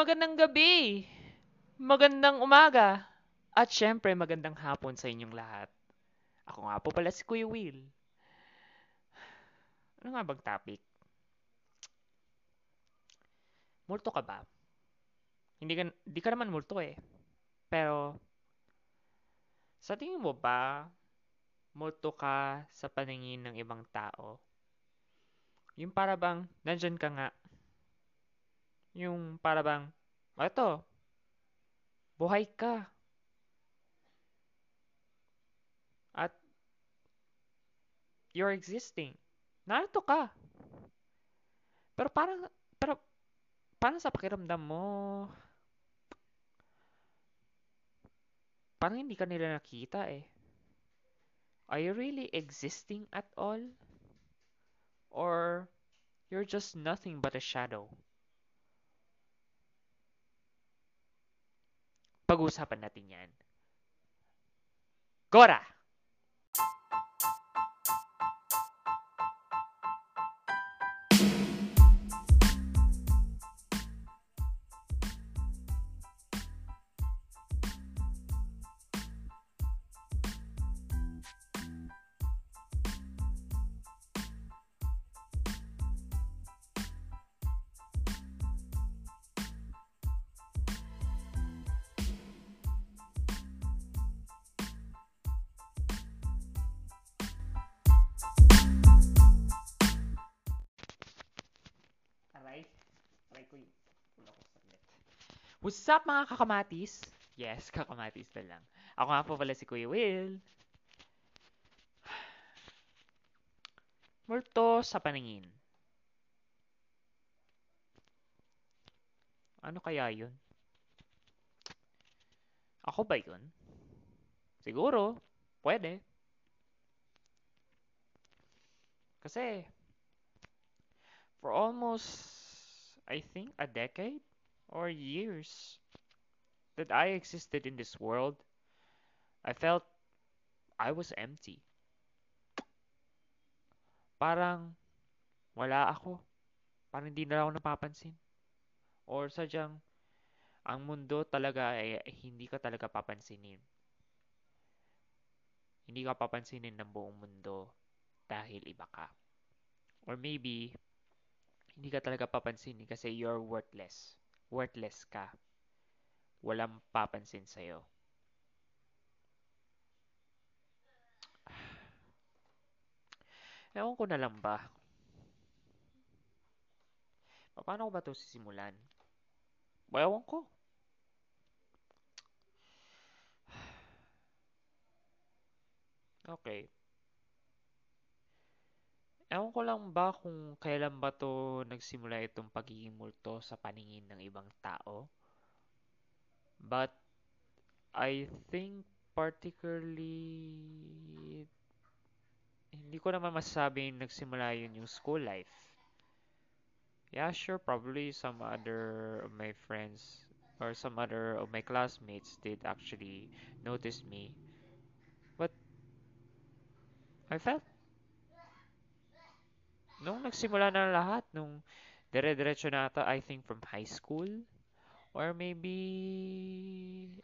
Magandang gabi, magandang umaga, at syempre magandang hapon sa inyong lahat. Ako nga po pala si Kuya Will. Ano nga bang topic? Multo ka ba? Hindi ka, hindi ka naman multo eh. Pero, sa tingin mo ba, multo ka sa paningin ng ibang tao? Yung para bang, nandyan ka nga, yung para bang, buhay ka. At you're existing. Narito ka. Pero parang, pero, parang sa pakiramdam mo, parang hindi ka nila nakita eh. Are you really existing at all? Or you're just nothing but a shadow? Pag-uusapan natin yan. Gora! What's up mga kakamatis? Yes, kakamatis na lang. Ako nga po pala si Kuya Will. Multo sa paningin. Ano kaya yun? Ako ba yun? Siguro. Pwede. Kasi, for almost, I think, a decade or years that I existed in this world, I felt I was empty. Parang wala ako. Parang hindi na ako napapansin. Or sadyang ang mundo talaga ay hindi ka talaga papansinin. Hindi ka papansinin ng buong mundo dahil iba ka. Or maybe, hindi ka talaga papansinin kasi you're worthless. Worthless ka. Walang papansin sa'yo. Ewan ko na lang ba? Paano ko ba ito sisimulan? Ewan ko. Okay. Ewan ko lang ba kung kailan ba to nagsimula itong pagiging multo sa paningin ng ibang tao. But I think particularly hindi ko naman masasabing nagsimula yun yung school life. Yeah, sure, probably some other of my friends or some other of my classmates did actually notice me. But I felt nung nagsimula na lahat, nung dire-diretso na ata, I think from high school, or maybe,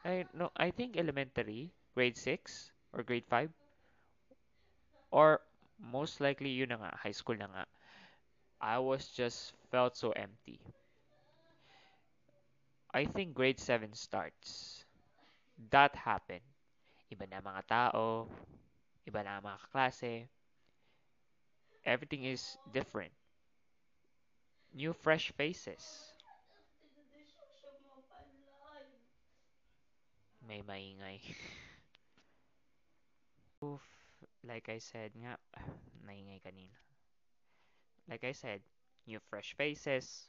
I, no, I think elementary, grade 6, or grade 5, or most likely, yun na nga, high school na nga, I was just felt so empty. I think grade 7 starts. That happened. Iba na mga tao, iba na mga kaklase, everything is different. New fresh faces. May maingay. Oof, like I said nga, naingay kanina. Like I said, new fresh faces,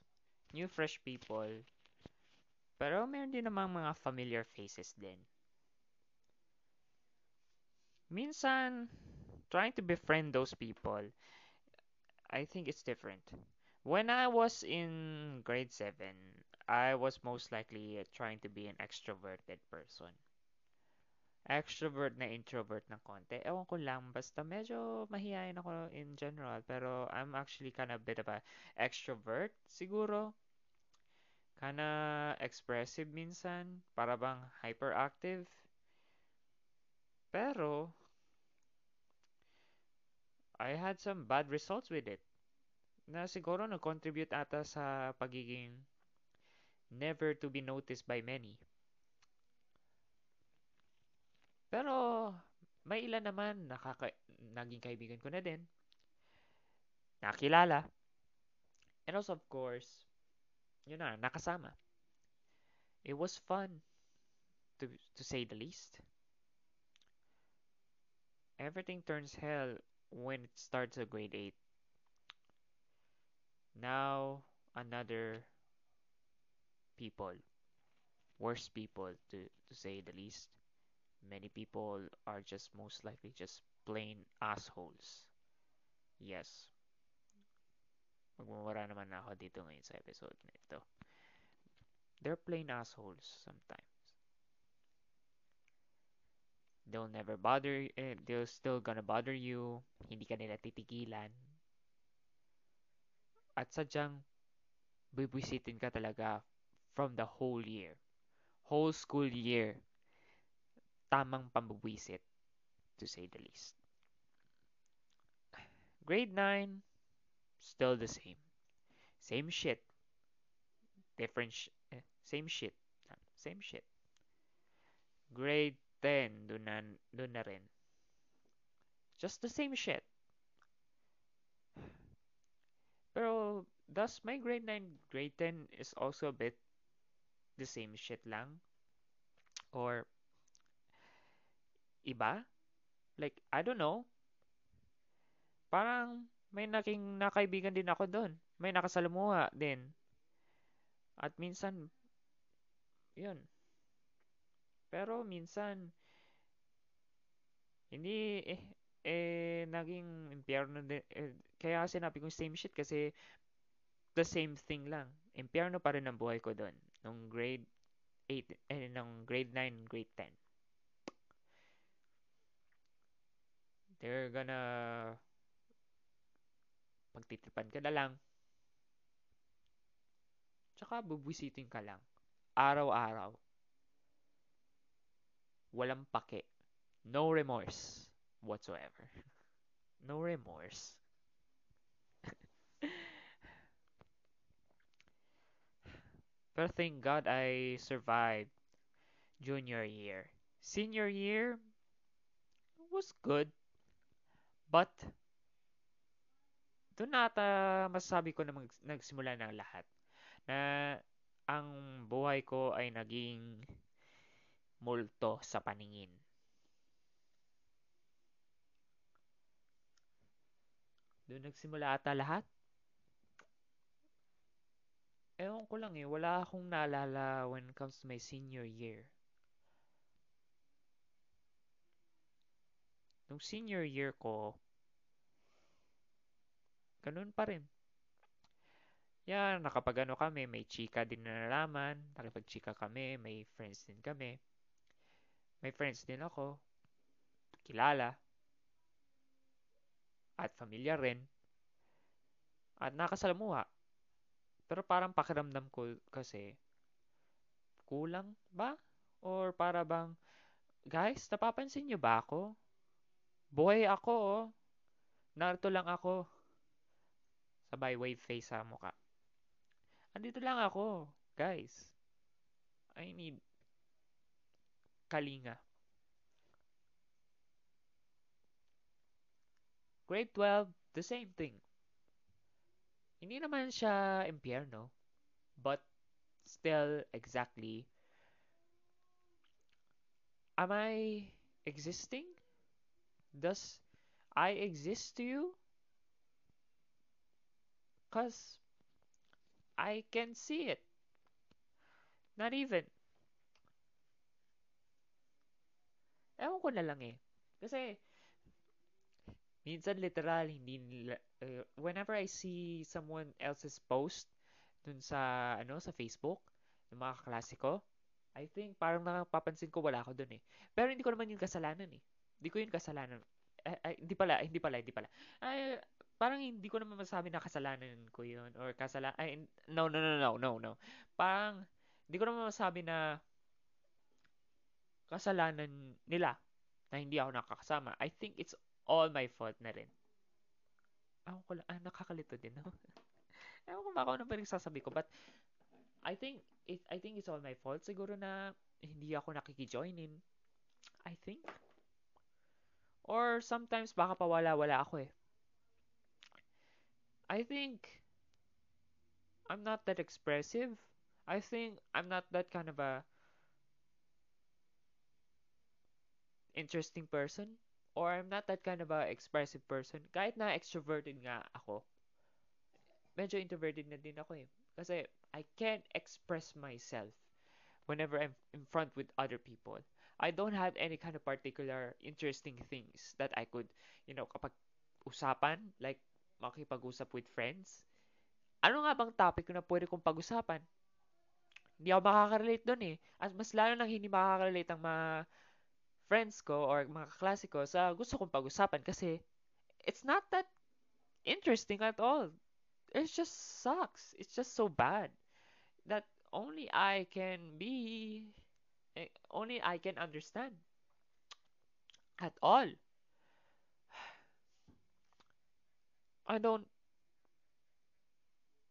new fresh people, pero meron din namang mga familiar faces din. Minsan, trying to befriend those people, I think it's different. When I was in grade 7, I was most likely uh, trying to be an extroverted person. Extrovert na introvert ng konti. Ewan ko lang, basta medyo mahihayin ako in general, pero I'm actually kind of a bit of a extrovert, siguro. Kinda expressive minsan, para bang hyperactive. Pero, I had some bad results with it. Na siguro nag-contribute ata sa pagiging never to be noticed by many. Pero, may ilan naman nakaka naging kaibigan ko na din. Nakilala. And also, of course, yun na, nakasama. It was fun, to, to say the least. Everything turns hell when it starts at grade 8. Now, another people, worse people to, to say the least. Many people are just most likely just plain assholes. Yes. Magmumura naman ako dito ngayon sa episode na ito. They're plain assholes sometimes. They'll never bother, eh, they're still gonna bother you. Hindi ka nila titigilan. At sadyang bibwisitin ka talaga from the whole year. Whole school year. Tamang pambubwisit, to say the least. Grade 9, still the same. Same shit. Different sh eh, same shit. Same shit. Grade 10, dun na, dun na rin. Just the same shit. Pero, thus, my grade 9, grade 10 is also a bit the same shit lang. Or, iba? Like, I don't know. Parang, may naging nakaibigan din ako doon. May nakasalamuha din. At minsan, yun. Pero minsan, hindi, eh, eh, naging impyerno din. Eh, kaya sinabi kong same shit kasi the same thing lang. Impyerno pa rin ang buhay ko doon. Nung grade 8, eh, nung grade 9, grade 10. They're gonna pagtitipan ka na lang. Tsaka bubwisitin ka lang. Araw-araw. Walang pake. No remorse whatsoever. No remorse. Pero thank God I survived junior year. Senior year was good. But doon nata masasabi ko na mag, nagsimula ng lahat. Na ang buhay ko ay naging multo sa paningin. Doon nagsimula ata lahat. Ewan ko lang eh, wala akong naalala when it comes to my senior year. Nung senior year ko, ganun pa rin. Yan, nakapag ano kami, may chika din na nalaman, nakipag-chika kami, may friends din kami. May friends din ako, kilala, at familiar rin, at nakasalamuha. Pero parang pakiramdam ko kasi, kulang ba? Or para bang, guys, napapansin nyo ba ako? Buhay ako, oh. Narito lang ako. Sabay wave face sa mukha. Andito lang ako, guys. I need kalinga. Grade 12, the same thing. Hindi naman siya impyerno, but still exactly Am I existing? Does I exist to you? Cause I can see it. Not even. Ewan ko na lang eh. Kasi minsan literal hindi nila uh, whenever I see someone else's post dun sa ano sa Facebook ng mga kaklase ko I think parang napapansin ko wala ako dun eh. Pero hindi ko naman yung kasalanan eh. Hindi ko yung kasalanan. Ay, ay, hindi pala hindi pala hindi pala. Ay, parang hindi ko naman masabi na kasalanan ko yun or kasala ay no no no no no no. Parang hindi ko naman masabi na kasalanan nila na hindi ako nakakasama. I think it's all my fault na rin. Ako ko lang. Ah, nakakalito din no? Ewan ko ba ako ano pa rin sasabi ko. But I think it I think it's all my fault. Siguro na hindi ako nakiki-join in I think. Or sometimes baka pawala-wala ako eh. I think I'm not that expressive. I think I'm not that kind of a interesting person or I'm not that kind of a expressive person. Kahit na extroverted nga ako, medyo introverted na din ako eh. Kasi I can't express myself whenever I'm in front with other people. I don't have any kind of particular interesting things that I could, you know, kapag usapan, like makipag-usap with friends. Ano nga bang topic na pwede kong pag-usapan? Hindi ako makaka-relate doon eh. At mas lalo nang hindi makaka-relate ang mga friends ko or mga kaklase ko sa gusto kong pag-usapan kasi it's not that interesting at all. It just sucks. It's just so bad that only I can be eh, only I can understand at all. I don't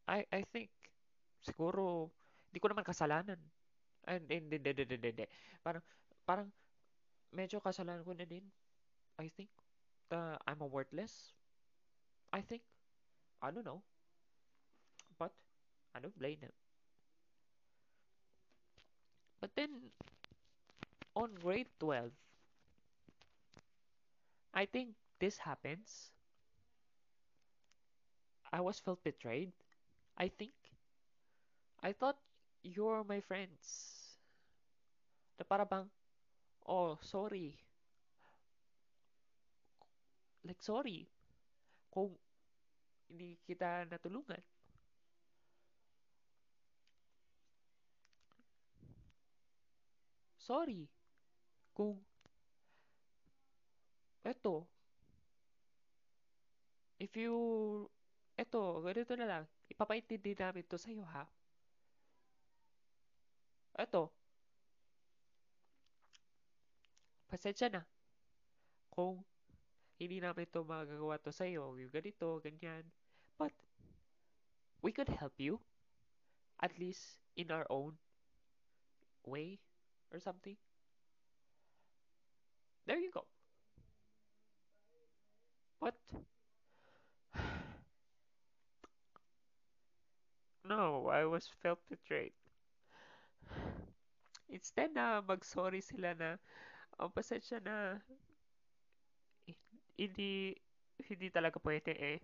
I I think siguro hindi ko naman kasalanan. Hindi, hindi, hindi, hindi, hindi. Parang parang medyo kasalanan ko na din. I think uh, I'm a worthless. I think I don't know. But I don't blame them. But then on grade 12, I think this happens. I was felt betrayed. I think. I thought you're my friends. Na para bang, oh, sorry. Like, sorry. Kung hindi kita natulungan. Sorry. Kung, eto, if you, eto, ganito na lang. Ipapaintindi namin to sa'yo, ha? Eto, pasensya na. Kung hindi namin to magagawa to sa'yo, yung ganito, ganyan. But, we could help you. At least, in our own way or something. There you go. But, no, I was felt betrayed. Instead na mag-sorry sila na, oh, pasensya na, hindi, hindi talaga pwede eh.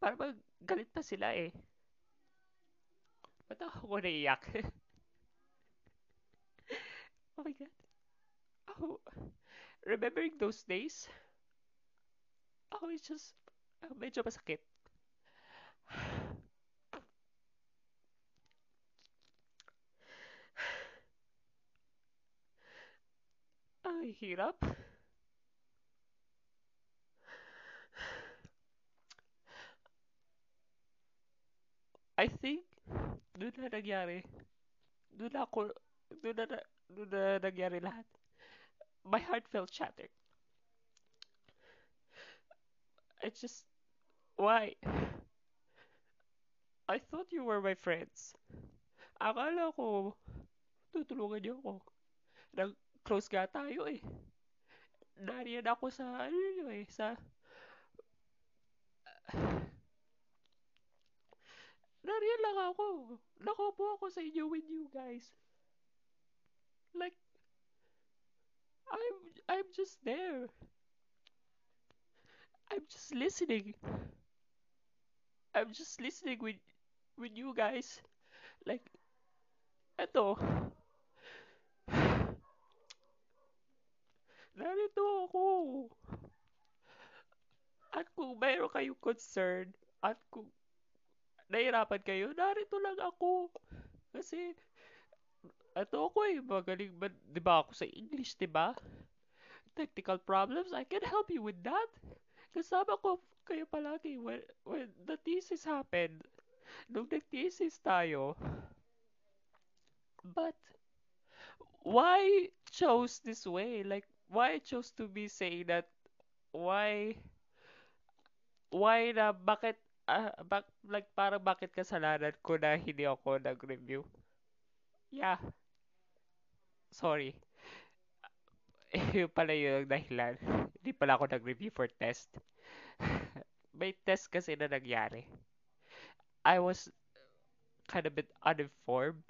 Para mag galit pa sila eh. Ba't ako naiyak? oh my God. Oh, remembering those days, oh, it's just, oh, medyo masakit. hirap. I think, doon na nangyari. Doon na ako, doon na, doon na nangyari lahat. My heart felt shattered. I just, why? I thought you were my friends. Akala ko, tutulungan niyo ako. Nag-close nga tayo eh. Nariyan ako sa, ano yun eh, sa, nariyan lang ako. Nakaupo ako sa inyo with you guys. Like, I'm, I'm just there. I'm just listening. I'm just listening with, with you guys. Like, eto, narito ako. At kung mayroon kayong concern, at kung nahirapan kayo, narito lang ako. Kasi, ito ako eh, magaling ba, di ba ako sa English, di ba? Technical problems, I can help you with that. Kasama ko kayo palagi when, when the thesis happened. Nung nag-thesis tayo, but why chose this way? Like, why chose to be saying that? Why, why na, bakit, ah, bak, like, parang bakit kasalanan ko na hindi ako nag-review? Yeah. Sorry. Yun pala yung dahilan. Hindi pala ako nag-review for test. May test kasi na nangyari. I was kind of bit uninformed.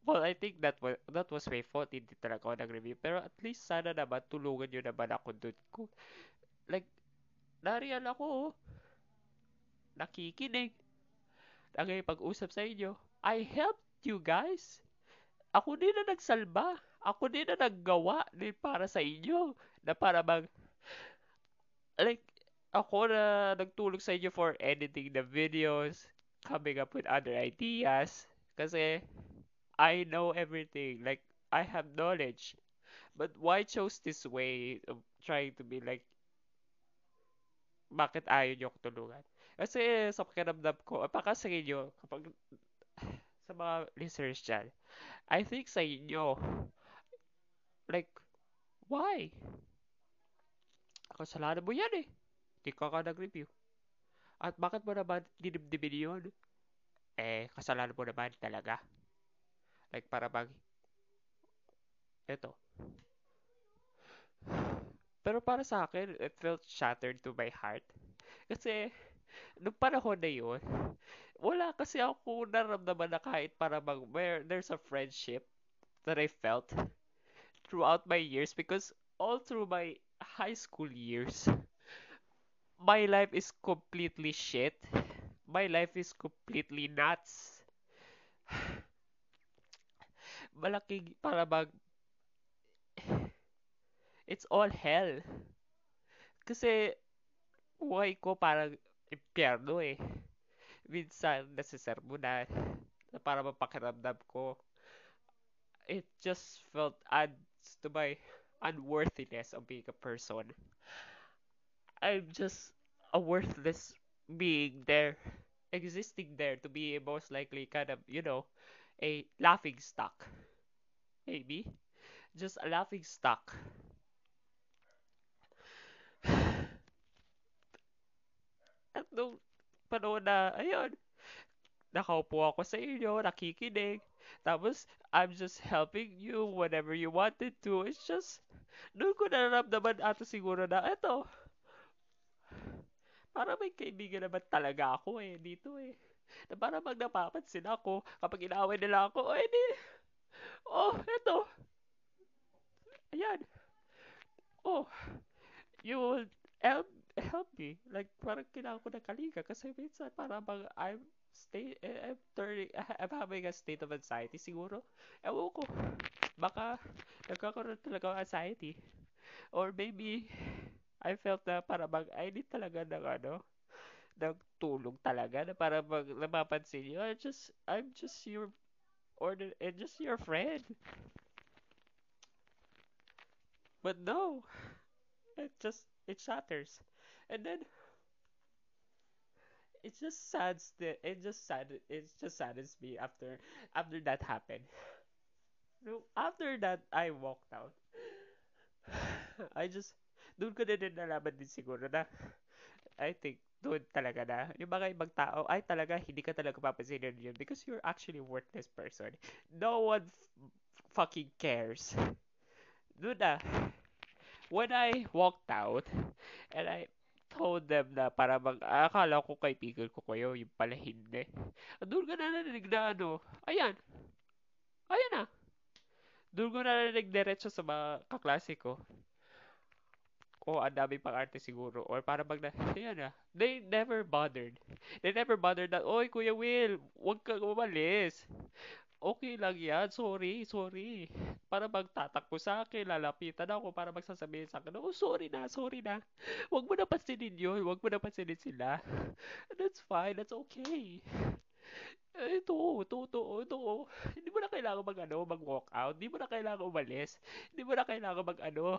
Well, I think that was that was my fault. Hindi talaga ako nag-review. Pero at least sana naman tulungan nyo naman ako dun ko. Like, nariyan ako. oh. Nakikinig. Nakipag-usap sa inyo. I helped you guys. Ako din na nagsalba. Ako din na naggawa din para sa inyo. Na para mag... Like, ako na nagtulong sa inyo for editing the videos, coming up with other ideas. Kasi, I know everything. Like, I have knowledge. But why chose this way of trying to be like, bakit ayaw niyo ako tulungan? Kasi sa pakiramdam ko, baka sa inyo, kapag sa mga listeners dyan, I think sa inyo, like, why? Kasalanan mo yan eh. Hindi ka ka nag-review. At bakit mo naman dinibdibin yun? Eh, kasalanan mo naman talaga. Like, para bang, eto. Pero para sa akin, it felt shattered to my heart. Kasi, nung panahon na yun, wala kasi ako naramdaman na kahit para bang, where there's a friendship that I felt throughout my years because all through my high school years, my life is completely shit. My life is completely nuts. Malaking para bang it's all hell. Kasi buhay ko parang impyerno eh. Minsan nasisermonan na para mapakiramdam ko. It just felt adds to my unworthiness of being a person. I'm just a worthless being there, existing there to be most likely kind of, you know, a laughing stock. Maybe. Just a laughing stock. At nung panahon na, ayun, nakaupo ako sa inyo, nakikinig. Tapos, I'm just helping you whenever you wanted to. It's just, doon ko nararamdaman ato siguro na, eto, para may kaibigan naman talaga ako eh, dito eh. Na para pag napapansin ako, kapag inaaway nila ako, oh, edi, oh, eto. Ayan. Oh, you will help, help me. Like, parang kailangan ko ng kaliga kasi minsan parang bang I'm stay, I'm turning, I'm having a state of anxiety siguro. Ewan ko. Baka nagkakaroon talaga ng anxiety. Or maybe, I felt na para bang I need talaga ng ano, ng tulong talaga na para bang napapansin nyo, I'm just, I'm just your, order, eh, just your friend. But no, it just, it shatters. And then, it just saddens the, it just sad, it just saddens me after, after that happened. No, after that, I walked out. I just, doon ko na din nalaman din siguro na I think doon talaga na yung mga ibang tao ay talaga hindi ka talaga papansinin yun because you're actually worthless person. No one f- fucking cares. Doon na. When I walked out and I told them na para mag akala ko kaibigan ko kayo, yung pala hindi. Doon ka na narinig na ano, ayan. Ayan na. Doon ko na narinig diretso sa mga kaklase ko o ang dami pang arte siguro or para bang na, yan na, they never bothered. They never bothered that, oy Kuya Will, wag kang umalis. Okay lang yan, sorry, sorry. Para magtatakbo sa akin, lalapitan ako para magsasabihin sa akin, oh sorry na, sorry na. Wag mo na pansinin yun, wag mo na pansinin sila. That's fine, that's okay. Eh, Ito, ito, ito, ito. Hindi mo na kailangan mag ano, mag walk out. Hindi mo na kailangan umalis. Hindi mo na kailangan mag ano,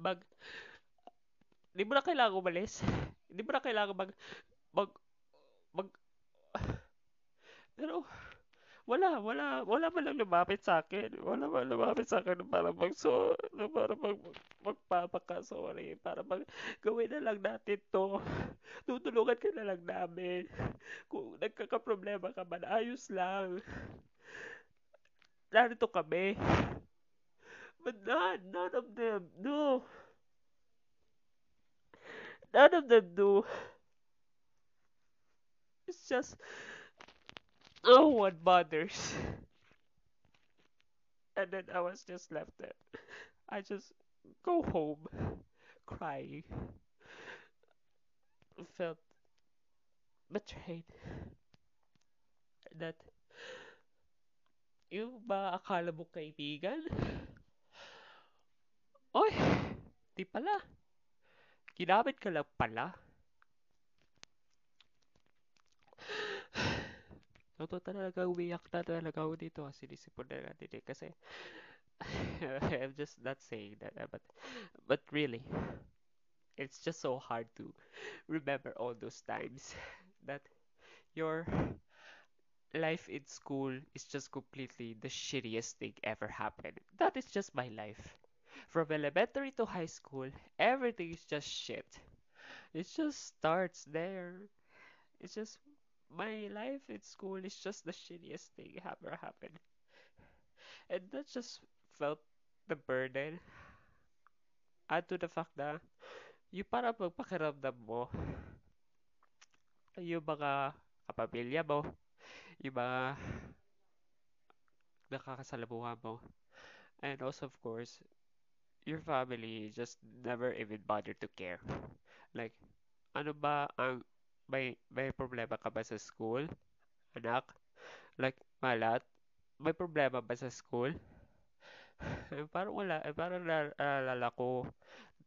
mag Hindi mo na kailangan umalis. Hindi mo na kailangan mag, mag, mag, pero, wala, wala, wala man lang lumapit sa akin. Wala man lumapit sa akin para mag, so, para mag, magpapaka-sorry. Para mag, gawin na lang natin to. Tutulungan ka na lang namin. Kung nagkakaproblema ka man, ayos lang. Narito kami. But none, none of them, no. None of them do. It's just no one bothers. And then I was just left there. I just go home crying. Felt betrayed. That yung ba akala mo kaibigan? Oy, di pala. Ginamit ka lang pala. Totoo talaga umiyak na talaga ako dito. Sinisipon na nga din eh. Kasi, I'm just not saying that. But, but really, it's just so hard to remember all those times that your life in school is just completely the shittiest thing ever happened. That is just my life. From elementary to high school, everything is just shit. It just starts there. It's just my life in school is just the shittiest thing ever happened. And that just felt the burden. Add to the fact na yung para magpakiramdam mo yung mga kapamilya mo, yung mga nakakasalamuha mo, and also of course, your family just never even bothered to care. Like, ano ba ang may may problema ka ba sa school? Anak? Like, malat? May problema ba sa school? parang wala, eh, parang naalala ko,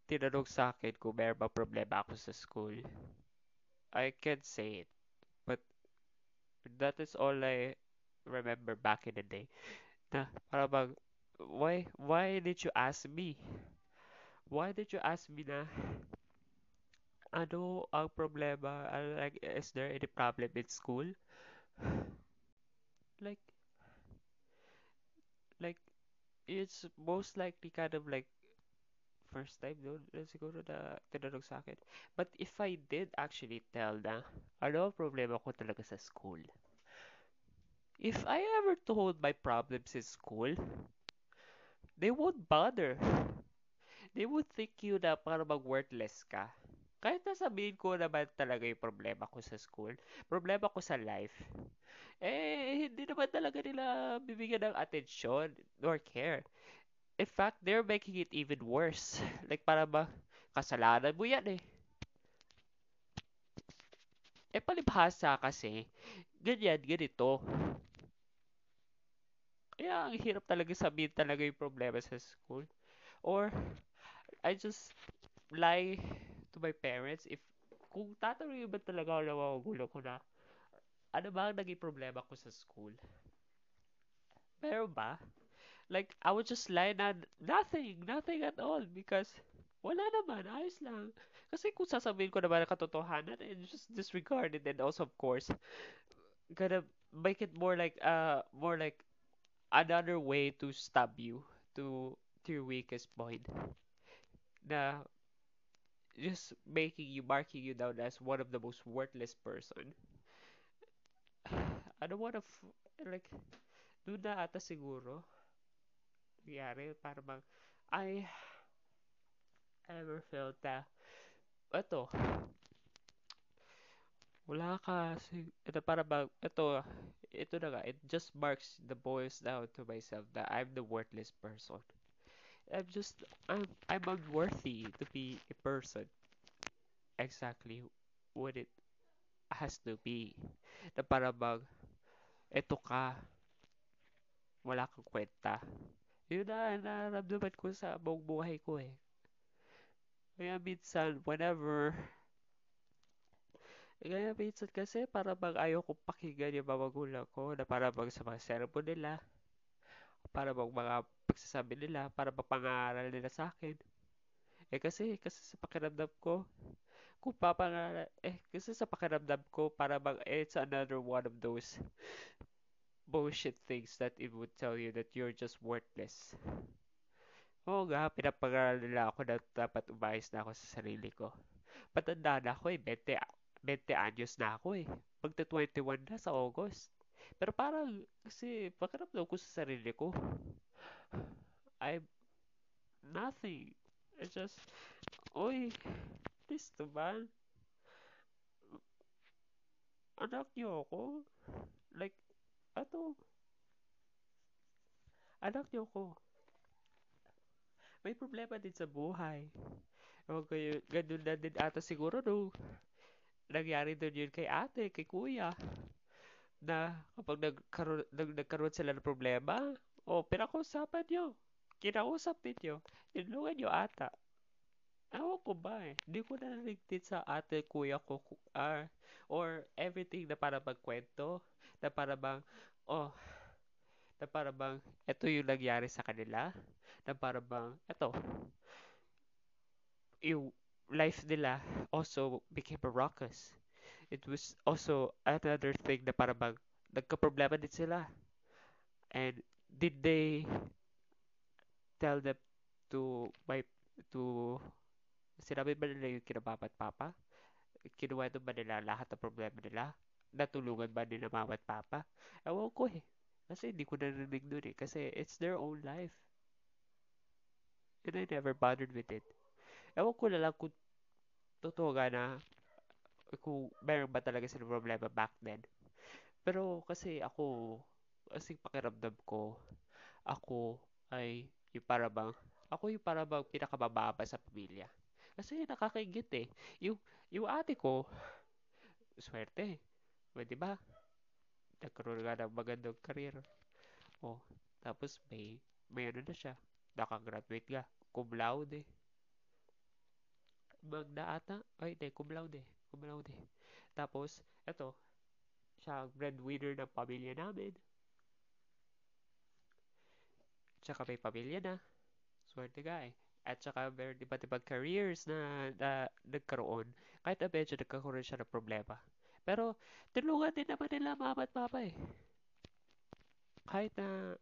tinanong sa akin kung meron ba problema ako sa school. I can't say it, but that is all I remember back in the day. Na, parang bang, why, why did you ask me? Why did you ask me na, ano ang problema? Uh, like, is there any problem in school? Like, like, it's most likely kind of like first time doon na siguro na tinanong sa akin. But if I did actually tell na ano ang problema ko talaga sa school, if I ever told my problems in school, they won't bother. They would think you na para mag-worthless ka. Kahit nasabihin ko naman talaga yung problema ko sa school, problema ko sa life, eh, hindi naman talaga nila bibigyan ng attention nor care. In fact, they're making it even worse. Like, para ba, kasalanan mo yan eh. Eh, palibhasa kasi, ganyan, ganito. Kaya, ang hirap talaga sabihin talaga yung problema sa school. Or, I just lie to my parents if kung tatanungin ba talaga ako ng magulang ko na ano ba ang naging problema ko sa school? Pero ba? Like, I would just lie na nothing, nothing at all because wala naman, ayos lang. Kasi kung sasabihin ko naman ang katotohanan and just disregard it and also of course gonna make it more like uh more like another way to stab you to to your weakest point na just making you marking you down as one of the most worthless person. I don't wanna f- like doon na ata siguro nangyari para bang I ever felt na ito wala ka ito para bang ito ito na nga it just marks the boils down to myself that I'm the worthless person. I'm just I'm I'm unworthy to be a person. Exactly what it has to be. Na para bang ito ka wala kang kwenta. Yun na nararamdaman ko sa buong buhay ko eh. Kaya minsan, whenever, kaya minsan kasi para bang ayaw kong pakinggan yung mga magulang ko na para bang sa mga sermon nila, para bang mga pagsasabi nila, para bang pangaral nila sa akin. Eh kasi, kasi sa pakiramdam ko, kung papangala, eh kasi sa pakiramdam ko, para bang eh, it's another one of those bullshit things that it would tell you that you're just worthless. Oo nga, pinapag nila ako na dapat umayos na ako sa sarili ko. Patanda na ako eh, 20, 20 anyos na ako eh. Magta 21 na sa August. Pero parang, kasi pakiramdam ko sa sarili ko, I'm nothing. It's just, oy, please naman. Anak niyo ako. Like, ato, anak niyo ako. May problema din sa buhay. O kayo, ganun na din ata siguro no. Nangyari doon yun kay ate, kay kuya. Na kapag nagkaroon, nag, nagkaroon sila ng problema, o pinakausapan nyo. Kinausap ninyo. Tinulungan nyo ata. Ewan ko ba eh. Hindi ko narinig sa ate, kuya ko, uh, or everything na para magkwento, na para bang, oh, na para bang, ito yung nangyari sa kanila, na para bang, ito, yung life nila also became a ruckus. It was also another thing na para bang, nagka-problema din sila. And did they tell them to my to sinabi ba nila yung kina mama at papa? Kinuwento ba nila lahat ng problema nila? Natulungan ba nila mama at papa? Ewan ko eh. Kasi hindi ko narinig dun eh. Kasi it's their own life. And I never bothered with it. Ewan ko na lang kung totoo nga na kung meron ba talaga sila problema back then. Pero kasi ako, kasi pakiramdam ko, ako ay yung para ako yung para bang pinakamababa sa pamilya. Kasi nakakaingit eh. Yung, yung ate ko, swerte. O, di ba? Nagkaroon nga ng magandang career. O, tapos may, may ano na siya. Nakagraduate nga. Cum laude. Magna ata? Ay, hindi. Cum laude. Cum laude. Tapos, eto, siya ang breadwinner ng pamilya namin. Tsaka may pamilya na. Swerte nga eh. At saka meron iba't ibang careers na, na nagkaroon. Kahit na medyo nagkakaroon siya ng problema. Pero, tulungan din naman nila mama at papa eh. Kahit na,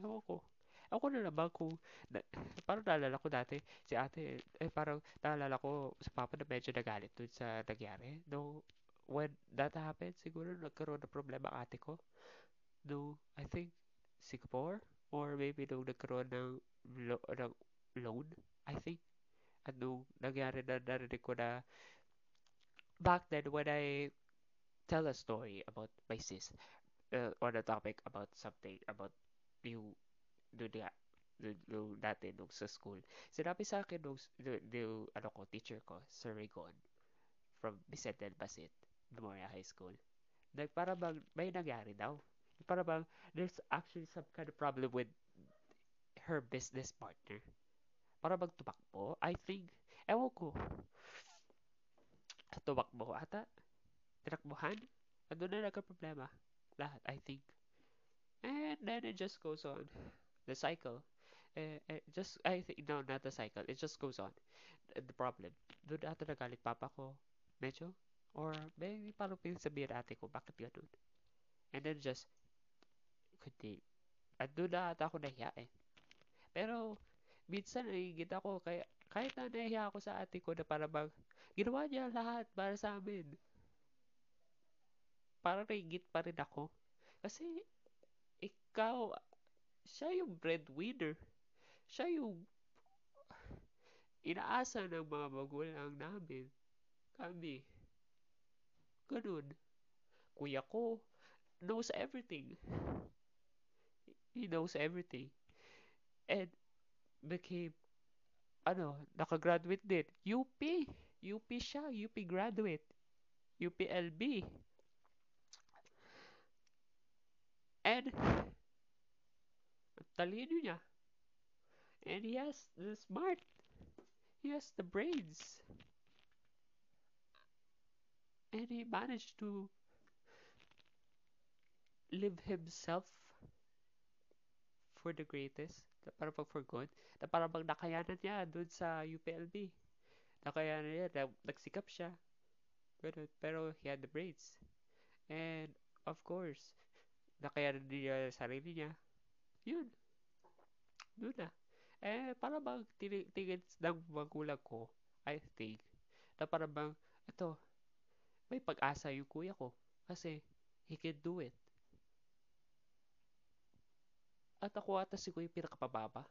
ewan ko. Ako na naman kung, na, parang naalala ko dati, si ate, eh parang naalala ko sa papa na medyo nagalit dun sa nangyari. No, when that happened, siguro nagkaroon ng problema ang ate ko. No, I think, Singapore, or maybe nung nagkaroon ng, lo- ng loan, I think. At nung nangyari na narinig ko na back then when I tell a story about my sis uh, on a topic about something about yung doon nga nung dati nung sa school. Sinabi sa akin nung, nung ano ko teacher ko Sir Rigon from Vicente del Basit Memorial High School. Nag para bang may nangyari daw. Para bang there's actually some kind of problem with her business partner. Para bang tumakbo? I think ewan ko. Tumakbo ata. Tinakbuhan. Ano na nagka-problema. Lahat I think. And then it just goes on the cycle. Eh, eh, just I think no not the cycle. It just goes on. The problem. Doon ata nagalit papa ko. Medyo? Or maybe parang pinasabihin ate ko bakit ganun? And then just kundi at doon na ata ako nahiya eh. Pero minsan nagigit ako. Kaya kahit na nahiya ako sa ate ko na para bang ginawa niya lahat para sa amin. Parang naigit pa rin ako. Kasi ikaw siya yung breadwinner siya yung inaasa ng mga magulang namin kami ganun kuya ko knows everything he knows everything and became ano, nakagraduate din. UP. UP siya. UP graduate. UPLB. And, talino niya. And he has the smart. He has the brains. And he managed to live himself for the greatest, na parang pag for good, na parang bang nakayanan niya dun sa UPLB. Nakayanan niya, na, nagsikap siya. Pero, pero he had the braids. And, of course, nakayanan niya sarili niya. Yun. Yun na. Eh, para bang tingin ng magulang ko, I think, na para bang, ito, may pag-asa yung kuya ko. Kasi, he can do it. At ako ata siguro yung pinakapababa.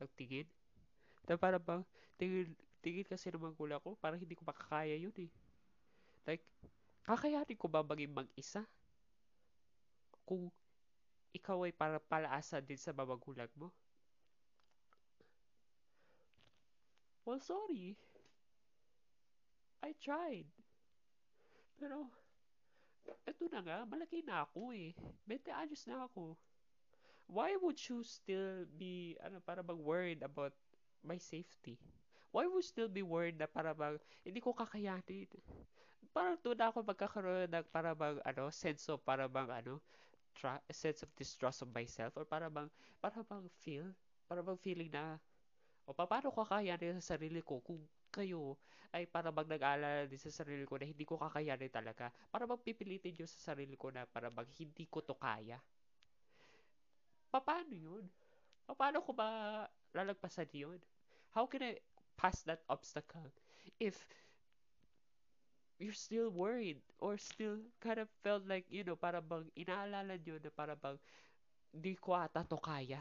Nagtingin. Na para bang, tingin, tingin kasi ng magulang ko, parang hindi ko makakaya yun eh. Like, kakayanin ko ba maging mag-isa? Kung ikaw ay para palaasa din sa magulang mo? Well, sorry. I tried. Pero, eto na nga, malaki na ako eh. 20 anyos na ako. Why would you still be, ano, para bang worried about my safety? Why would you still be worried na para bang, hindi ko kakayanin? Parang doon ako magkakaroon ng para bang, ano, sense of, para bang, ano, tra- sense of distrust of myself or para bang, para bang feel, para bang feeling na, o paano ko kakayanin sa sarili ko kung kayo ay para bang nag-aalala din sa sarili ko na hindi ko kakayanin talaga. Para bang pipilitin nyo sa sarili ko na para bang hindi ko to kaya. Paano yun? Paano ko ba lalagpasan yun? How can I pass that obstacle if you're still worried or still kind of felt like, you know, para bang inaalala nyo na para bang di ko ata to kaya.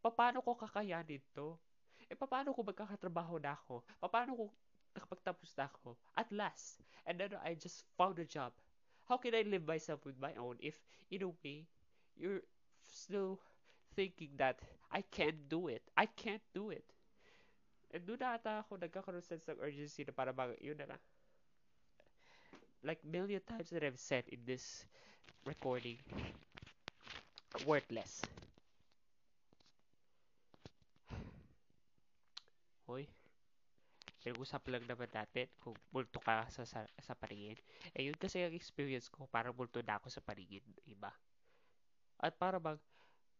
Paano ko kakayanin to? eh paano ko magkakatrabaho na ako? Paano ko nakapagtapos na ako? At last, and then I just found a job. How can I live myself with my own if, in a way, you're still thinking that I can't do it. I can't do it. And doon na ata ako nagkakaroon sense ng urgency na para bang, yun na lang. Like million times that I've said in this recording, worthless. Hoy, pinag-usap lang naman natin kung multo ka sa, sa, sa paningin. Eh, yun kasi ang experience ko, parang multo na ako sa paningin, iba. At para bang,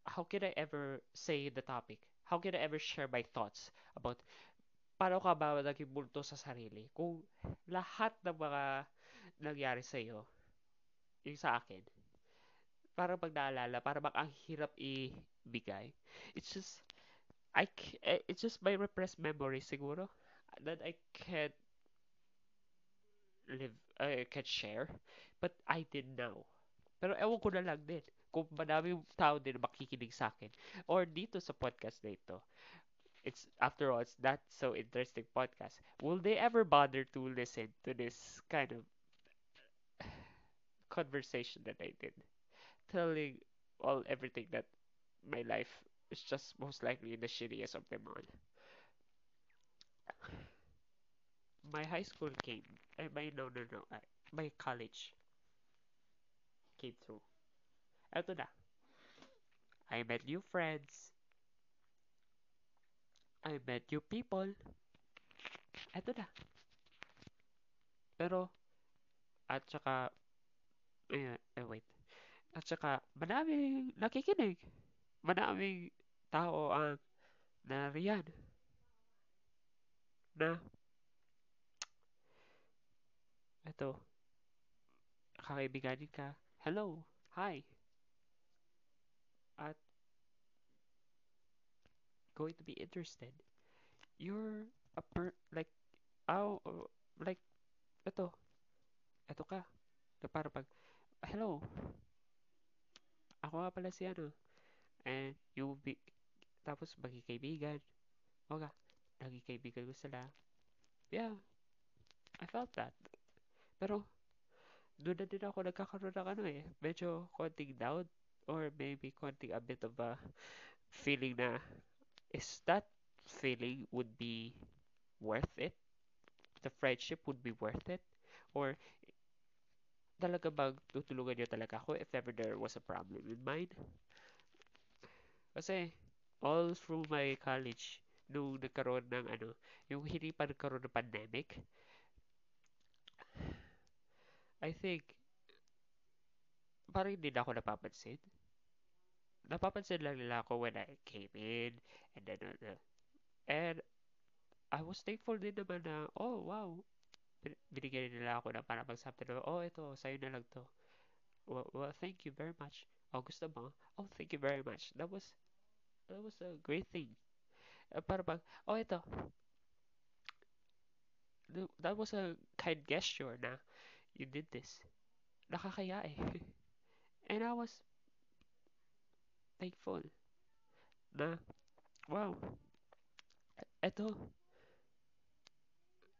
how can I ever say the topic? How can I ever share my thoughts about paano ka ba naging multo sa sarili? Kung lahat ng mga nangyari sa iyo, yung sa akin, para pag naalala, para bang ang hirap ibigay. It's just, I eh, it's just my repressed memory siguro that I can't live I can't share. But I did know. Pero ewan ko na lang din kung madaming tao din makikinig sa akin or dito sa podcast na ito. It's after all it's not so interesting podcast. Will they ever bother to listen to this kind of conversation that I did telling all everything that my life is just most likely the shittiest of them all. My high school came. I my no no no. I, my college came through. Eto na. I met new friends. I met new people. Eto na. Pero, at saka, eh, eh, wait. At saka, madaming nakikinig. Madaming tao ang nariyan. Na ito kakaibiganin ka. Hello hi. At going to be interested. You're a per like oh like ito ito ka. Na para pag hello. Ako nga pala si ano and you will be tapos maging kaibigan okay naging kaibigan ko sila. Yeah I felt that. Pero doon na din ako nagkakaroon ng ano eh medyo konting doubt or maybe konting a bit of a feeling na is that feeling would be worth it? The friendship would be worth it? Or talaga bang tutulungan niyo talaga ako if ever there was a problem with mine kasi, all through my college, nung nagkaroon ng ano, yung hindi pa nagkaroon ng pandemic, I think, parang hindi na ako napapansin. napapansin lang nila ako when I came in and then uh, and I was thankful din naman na oh wow binigyan nila ako na para magsabi na oh ito sa'yo na lang to. Well, well thank you very much. Oh gusto mo? Oh thank you very much. That was that was a great thing. Uh, para bang oh ito. Th- that was a kind gesture na you did this. Nakakaya eh. And I was thankful na wow eto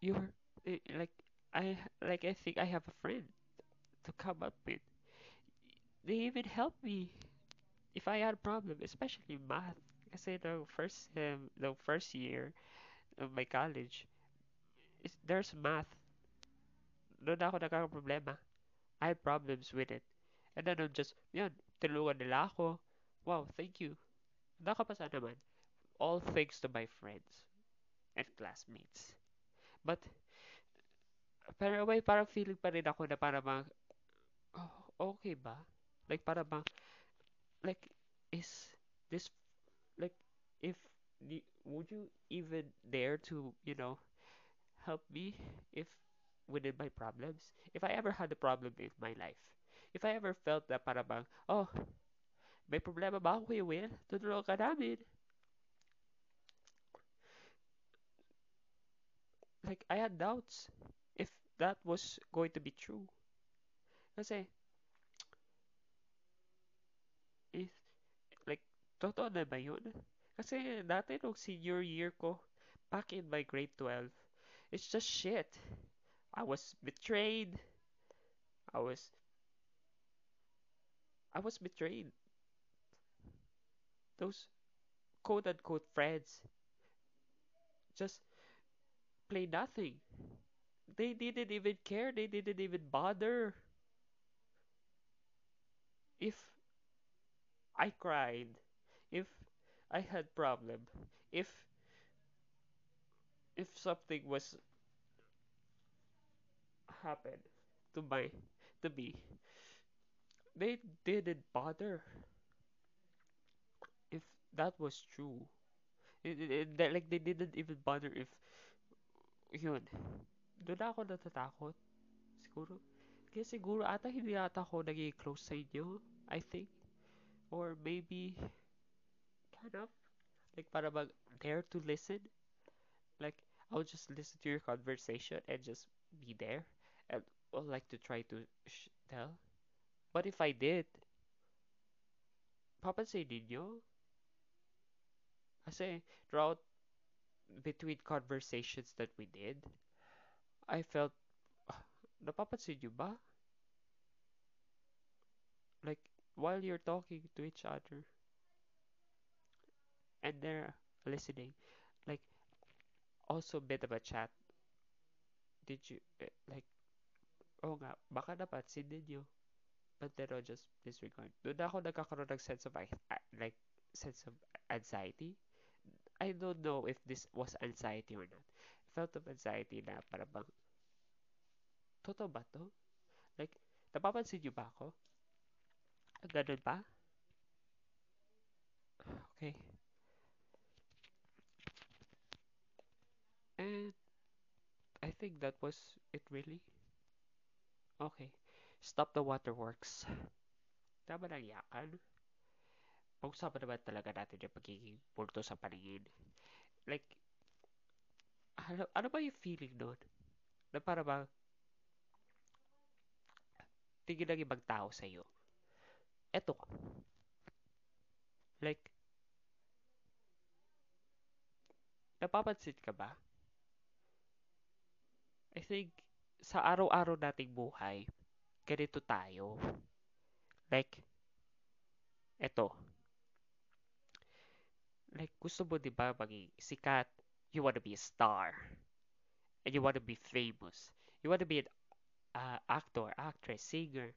you're eh, like I like I think I have a friend to come up with. They even helped me if I had a problem, especially math. Kasi the first um, the first year of my college, there's math. Doon ako nagkakaproblema. I had problems with it. And then I'm just, yun, tinulungan nila ako. Wow, thank you. Nakapasa naman. All thanks to my friends and classmates. But, pero may parang feeling pa rin ako na bang, oh, okay ba? Like, para bang, like, is this, like, if, would you even dare to, you know, help me if within my problems? If I ever had a problem in my life, if I ever felt that para bang, oh, may problema ba ako, Will? Tutulungan ka namin. Like, I had doubts that was going to be true. Kasi, if, like, totoo na ba yun? Kasi dati nung senior year ko, back in my grade 12, it's just shit. I was betrayed. I was I was betrayed. Those quote unquote friends just play nothing. They didn't even care. They didn't even bother. If I cried, if I had problem, if if something was happened to my to me, they didn't bother. If that was true, it, it, it- like they didn't even bother if yun. Doon ako natatakot. Siguro. Kaya siguro ata hindi ata ako naging close sa inyo. I think. Or maybe kind of. Like para mag dare to listen. Like I'll just listen to your conversation and just be there. And I'll like to try to sh- tell. But if I did, papansin ninyo? Kasi throughout between conversations that we did, I felt, napapansin nyo ba? Like, while you're talking to each other and they're listening, like, also bit of a chat, did you, eh, like, oh nga, baka napansin ninyo. But then I'll just disregard. Doon ako nagkakaroon ng sense of, like, sense of anxiety. I don't know if this was anxiety or not. Felt of anxiety na parang bang, totoo ba to? Like, napapansin niyo ba ako? Ganun ba? Okay. And I think that was it really. Okay. Stop the waterworks. Tama ng yakan. Pag-usapan naman talaga natin yung pagiging multo sa paningin. Like, ano, ano ba yung feeling nun? Na para ba tingin ng ibang tao sa'yo? Eto. Like, napapansin ka ba? I think, sa araw-araw nating buhay, ganito tayo. Like, eto. Like, gusto mo, di ba, maging sikat? You wanna be a star. And you wanna be famous. You wanna be an uh, actor, actress, singer.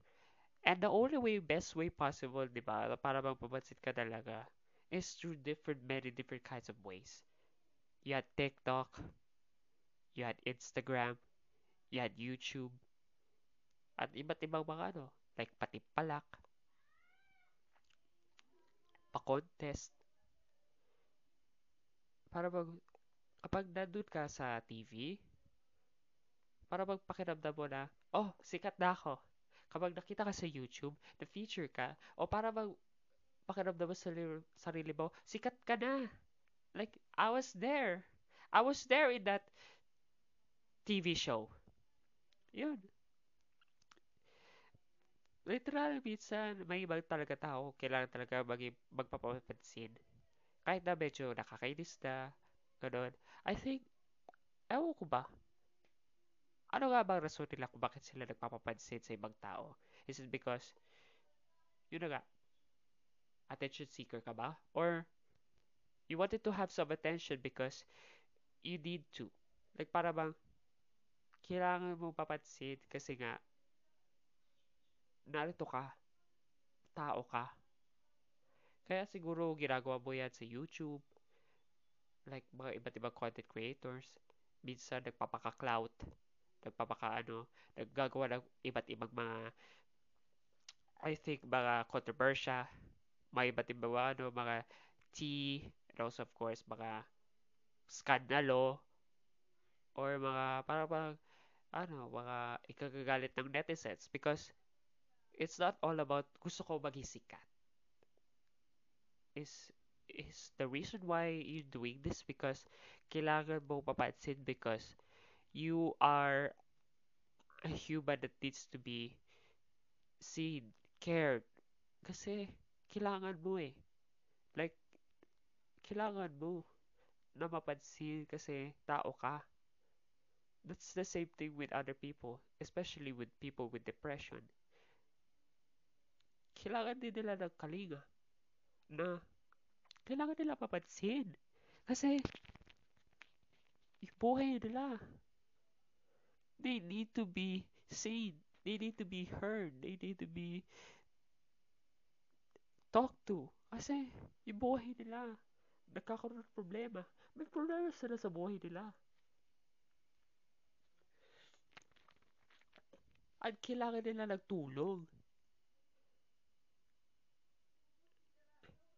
And the only way, best way possible, di ba, para magpapansin ka talaga, is through different, many different kinds of ways. You had TikTok, you had Instagram, you had YouTube, at iba't ibang mga ano, like pati palak. pa-contest. Para bang, kapag nandun ka sa TV, para bang pakiramdam mo na, oh, sikat na ako. Kapag nakita ka sa YouTube, na-feature ka, o para bang pakiramdam mo sa sarili mo, sikat ka na. Like, I was there. I was there in that TV show. Yun. Literal, minsan, may ibang talaga tao, kailangan talaga maging magpapapansin. Kahit na medyo nakakainis na, ganun. I think, ewan ko ba, ano nga bang rason nila kung bakit sila nagpapapansin sa ibang tao? Is it because, yun na nga, attention seeker ka ba? Or, you wanted to have some attention because you need to. Like, para bang, kailangan mo papansin kasi nga, narito ka, tao ka. Kaya siguro ginagawa mo yan sa YouTube, like mga iba't ibang content creators, minsan nagpapaka-clout, nagpapaka ano, naggagawa ng iba't ibang mga I think mga controversya, mga iba't ibang ano, mga tea, and also of course mga skandalo or mga parang mga ano, mga ikagagalit ng netizens because it's not all about gusto ko maging sikat. Is is the reason why you're doing this because kailangan mo because you are a human that needs to be seen, cared. Kasi, kailangan mo eh. Like, kailangan mo na mapansin kasi tao ka. That's the same thing with other people, especially with people with depression. Kailangan din nila ng kalinga na kailangan nila mapansin. Kasi, yung buhay nila, they need to be seen. They need to be heard. They need to be talked to. Kasi, yung buhay nila, nagkakaroon ng problema. May problema sila sa buhay nila. At kailangan nila nagtulong.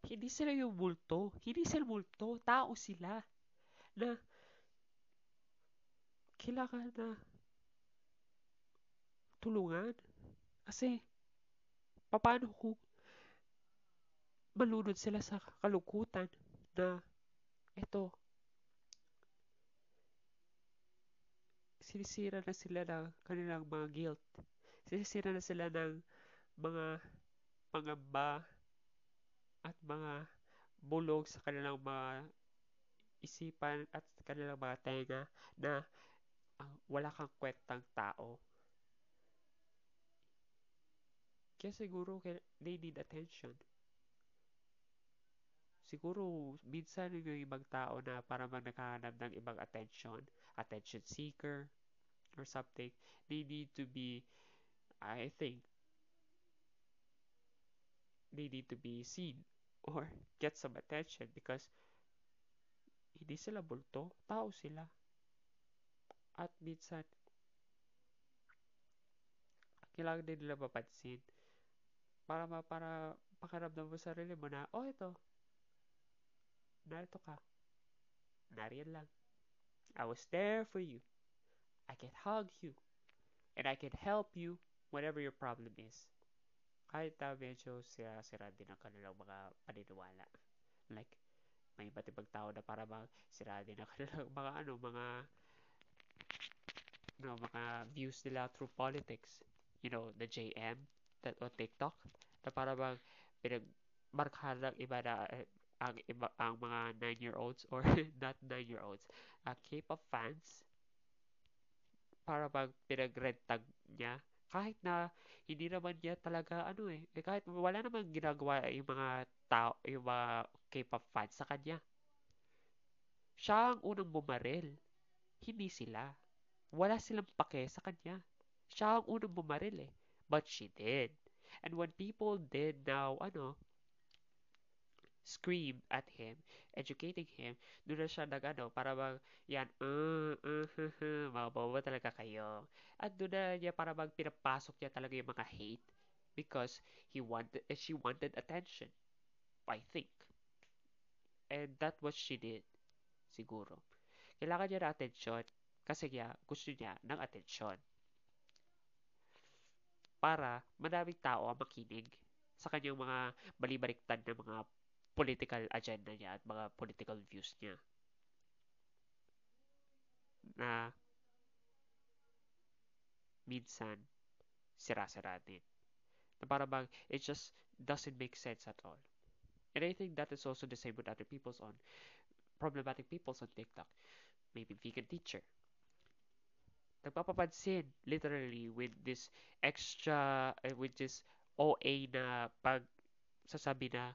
Hindi sila yung multo. Hindi sila multo. Tao sila. Na kailangan na tulungan. Kasi, paano kung malunod sila sa kalungkutan na ito, sinisira na sila ng kanilang mga guilt. Sinisira na sila ng mga pangamba at mga bulog sa kanilang mga isipan at kanilang mga tenga na uh, wala kang kwentang tao. Kaya siguro they need attention. Siguro, minsan yung ibang tao na para mag nakahanap ng ibang attention, attention seeker, or something, they need to be, I think, they need to be seen or get some attention because hindi sila bulto, tao sila. At minsan, kailangan din nila mapansin para ma, para pakiramdam mo sarili mo na, oh, ito, narito ka. Nariyan lang. I was there for you. I can hug you. And I can help you whatever your problem is. Kahit na medyo sira-sira din ang kanilang mga paniniwala. Like, may iba't ibang tao na para bang sira din ang kanilang mga ano, mga no, mga views nila through politics. You know, the JM that on TikTok na para bang pinagmarkahan ng iba na eh, ang iba ang mga 9-year-olds or not 9-year-olds, uh, K-pop fans para bang pinag-red tag niya kahit na hindi naman niya talaga ano eh, eh kahit wala naman ginagawa yung mga tao yung mga K-pop fans sa kanya. Siya ang unang bumaril. Hindi sila. Wala silang pake sa kanya. Siya ang unang bumaril eh. But she did. And when people did now ano scream at him, educating him, doon na siya nag ano, para bang, yan, uh, uh, uh, uh, mga bobo talaga kayo. At doon na niya para bang pinapasok niya talaga yung mga hate because he wanted, she wanted attention. I think. And that what she did, siguro. Kailangan niya ng atensyon kasi niya, gusto niya ng atensyon. Para madaming tao ang makinig sa kanyang mga balibaliktad na mga political agenda niya at mga political views niya. Na minsan sira-sira din. Na para bang it just doesn't make sense at all. And I think that is also the same with other people's on problematic people's on TikTok. Maybe vegan teacher. Nagpapapansin literally with this extra uh, with this OA na pag sasabi na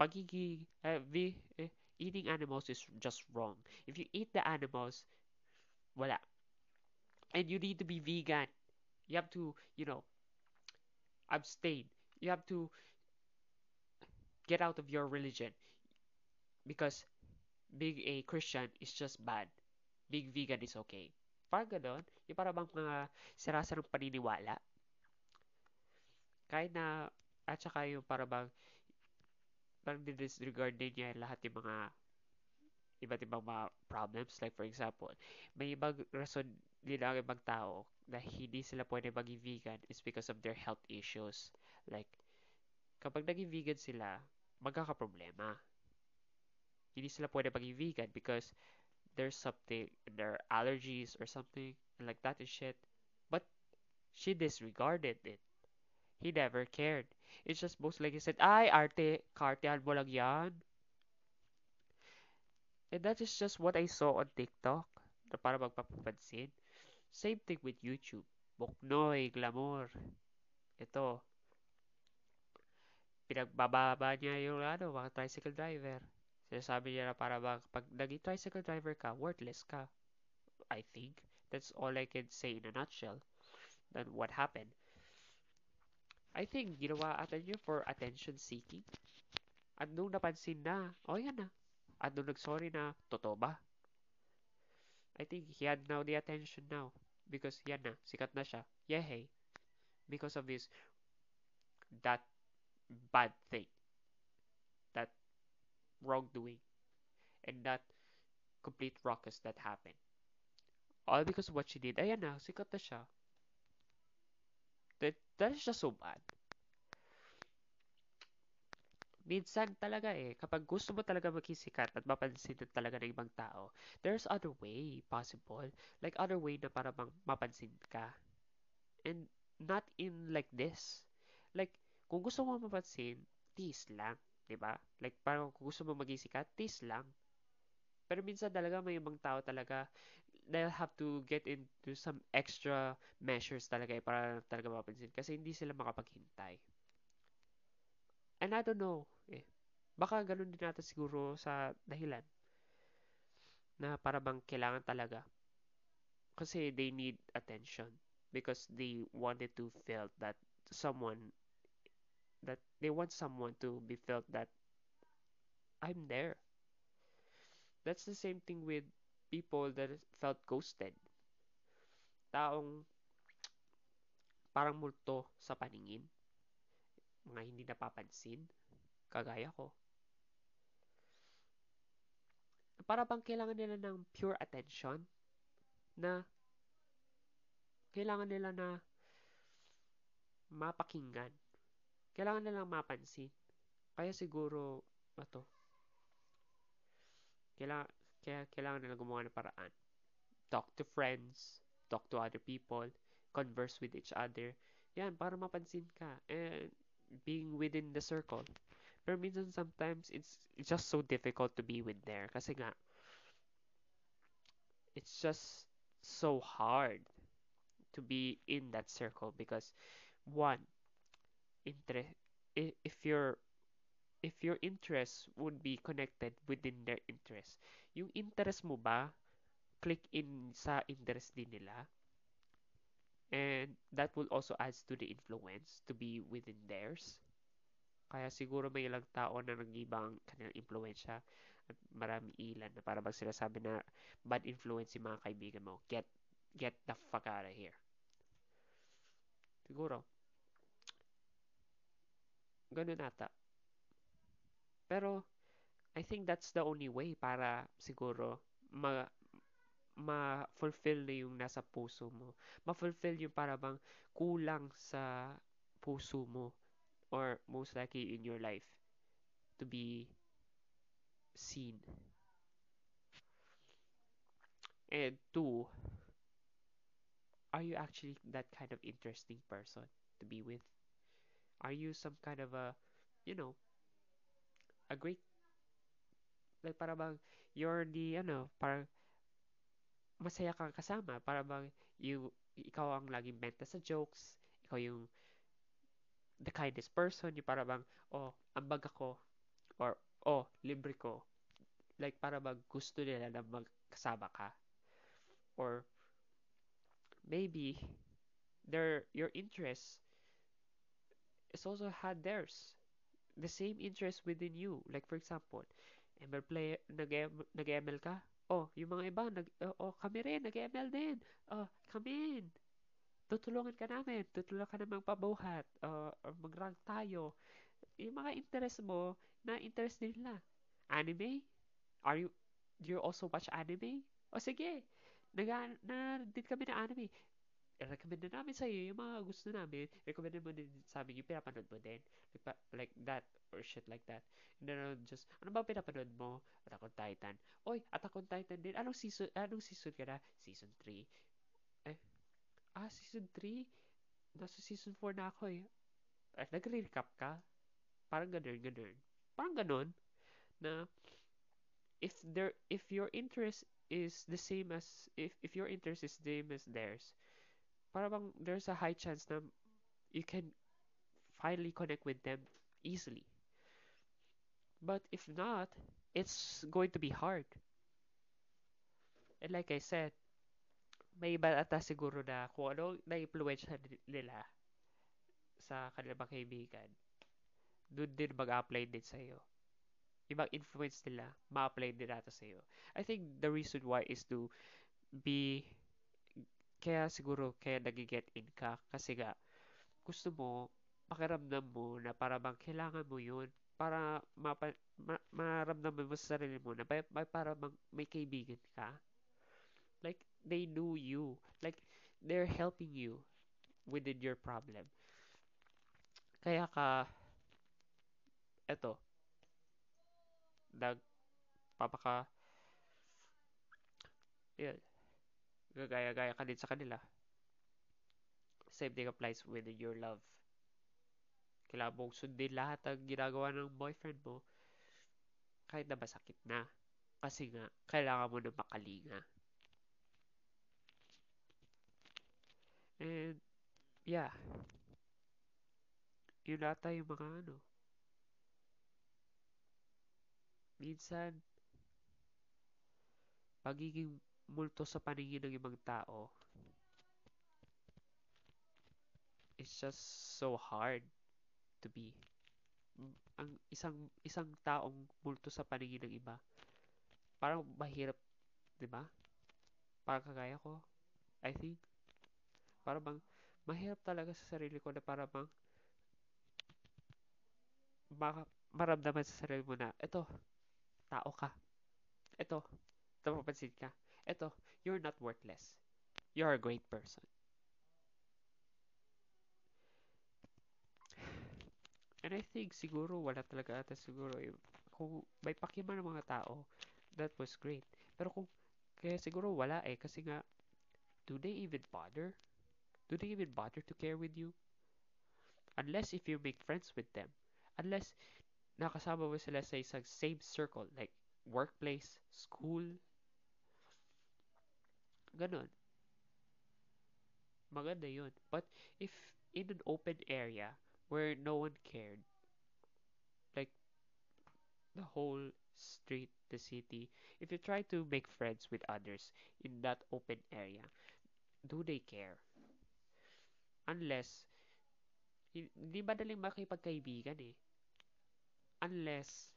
pagiging ve, uh, eating animals is just wrong. If you eat the animals, wala. And you need to be vegan. You have to, you know, abstain. You have to get out of your religion because being a Christian is just bad. Being vegan is okay. Parang yung parang mga sirasarang paniniwala. Kahit na, at saka yung parang parang disregard din niya lahat yung mga iba't ibang mga problems. Like for example, may ibang rason nila ang ibang tao na hindi sila pwede maging vegan is because of their health issues. Like, kapag naging vegan sila, magkakaproblema. Hindi sila pwede maging vegan because there's something, their allergies or something like that and shit. But she disregarded it. He never cared. It's just most like he said, ay, arte, kartehan mo lang yan. And that is just what I saw on TikTok na para magpapapansin. Same thing with YouTube. Buknoy, glamour. Ito. Pinagbababa niya yung ano, mga tricycle driver. Sinasabi niya na para bang pag naging tricycle driver ka, worthless ka. I think. That's all I can say in a nutshell. Then what happened? I think ginawa ata niya for attention seeking. At nung napansin na, oh yan na. At nung nag-sorry na, totoo ba? I think he had now the attention now. Because yan na, sikat na siya. Yehey. Because of his that bad thing. That wrongdoing. And that complete ruckus that happened. All because of what she did. Ayan na, sikat na siya. That, is just so bad. Minsan talaga eh, kapag gusto mo talaga magkisikat at mapansin na talaga ng ibang tao, there's other way possible. Like other way na para bang mapansin ka. And not in like this. Like, kung gusto mo mapansin, tease lang. ba? Like parang kung gusto mo maging sikat, tease lang. Pero minsan talaga may ibang tao talaga they'll have to get into some extra measures talaga eh, para talaga mapansin kasi hindi sila makapaghintay. And I don't know, eh, baka ganun din natin siguro sa dahilan na para bang kailangan talaga kasi they need attention because they wanted to feel that someone that they want someone to be felt that I'm there. That's the same thing with people that felt ghosted. Taong parang multo sa paningin. Mga hindi napapansin. Kagaya ko. Para bang kailangan nila ng pure attention na kailangan nila na mapakinggan. Kailangan nilang mapansin. Kaya siguro, ato, kailangan, kaya kailangan nila gumawa ng paraan. Talk to friends, talk to other people, converse with each other. Yan, para mapansin ka. And being within the circle. Pero minsan sometimes it's, it's just so difficult to be with there. Kasi nga, it's just so hard to be in that circle because one, interest if your if your interest would be connected within their interest. Yung interest mo ba click in sa interest din nila? And that will also adds to the influence to be within theirs. Kaya siguro may ilang tao na nag-ibang kanilang impluensya at marami ilan na para bang sinasabi na bad influence yung mga kaibigan mo. Get get the fuck out of here. Siguro. Ganun ata. Pero, I think that's the only way para siguro ma ma-fulfill na yung nasa puso mo. Ma-fulfill yung para bang kulang sa puso mo or most likely in your life to be seen. And two, are you actually that kind of interesting person to be with? Are you some kind of a, you know, a great, like para bang you're the, ano, parang masaya kang kasama. Para bang you, ikaw ang laging benta sa jokes. Ikaw yung the kindest person. Yung para bang, oh, ambag ako. Or, oh, libre ko. Like, para bang gusto nila na magkasama ka. Or, maybe, their, your interests is also had theirs. The same interest within you. Like, for example, ML player, nag-ML ka? Oh, yung mga iba, nag, oh, oh kami rin, nag-ML din. Oh, kami in. Tutulungan ka namin. Tutulungan ka namang pabuhat. Uh, mag-rank tayo. Yung mga interest mo, na interest nila. Anime? Are you, do you also watch anime? O sige, nag na din kami ng anime recommend na namin sa iyo yung mga gusto namin. Recommend mo din sa amin yung pinapanood mo din. Like, like that or shit like that. And then uh, just, ano ba pinapanood mo? Attack on Titan. Oy, Attack on Titan din. Anong season, anong season ka na? Season 3. Eh, ah, season 3? Nasa season 4 na ako eh. Eh, nagre-recap ka? Parang ganun, ganun. Parang ganun. Na, if there, if your interest is the same as, if, if your interest is the same as theirs, para bang there's a high chance na you can finally connect with them easily. But if not, it's going to be hard. And like I said, may iba ata siguro na kung ano na-influence nila sa kanilang mga kaibigan, doon din mag-apply din sa iyo. Ibang influence nila, ma-apply din natin sa iyo. I think the reason why is to be kaya siguro, kaya nagiget in ka. Kasi nga, gusto mo, pakiramdam mo na para bang kailangan mo yun para mapa, ma, maramdaman mo sa sarili mo na may, may para bang may kaibigan ka. Like, they know you. Like, they're helping you within your problem. Kaya ka, eto, nag, papaka, yun, gagaya-gaya ka din sa kanila. Same thing applies with your love. Kailangan mong sundin lahat ng ginagawa ng boyfriend mo kahit na masakit na. Kasi nga, kailangan mo na makalinga. And, yeah. Yun ata yung mga ano. Minsan, pagiging multo sa paningin ng ibang tao it's just so hard to be. Ang isang isang taong multo sa paningin ng iba parang mahirap 'di ba? Parang kagaya ko I think para bang mahirap talaga sa sarili ko na para bang maka, maramdaman sa sarili mo na ito tao ka. Ito napapansin ka Eto, you're not worthless. You're a great person. And I think siguro wala talaga ata siguro eh. Kung may pakiman ng mga tao, that was great. Pero kung kaya siguro wala eh kasi nga do they even bother? Do they even bother to care with you? Unless if you make friends with them. Unless nakasama mo sila sa isang same circle like workplace, school, Ganon. Maganda yun. But if in an open area where no one cared, like the whole street, the city, if you try to make friends with others in that open area, do they care? Unless, hindi madaling makipagkaibigan eh. Unless,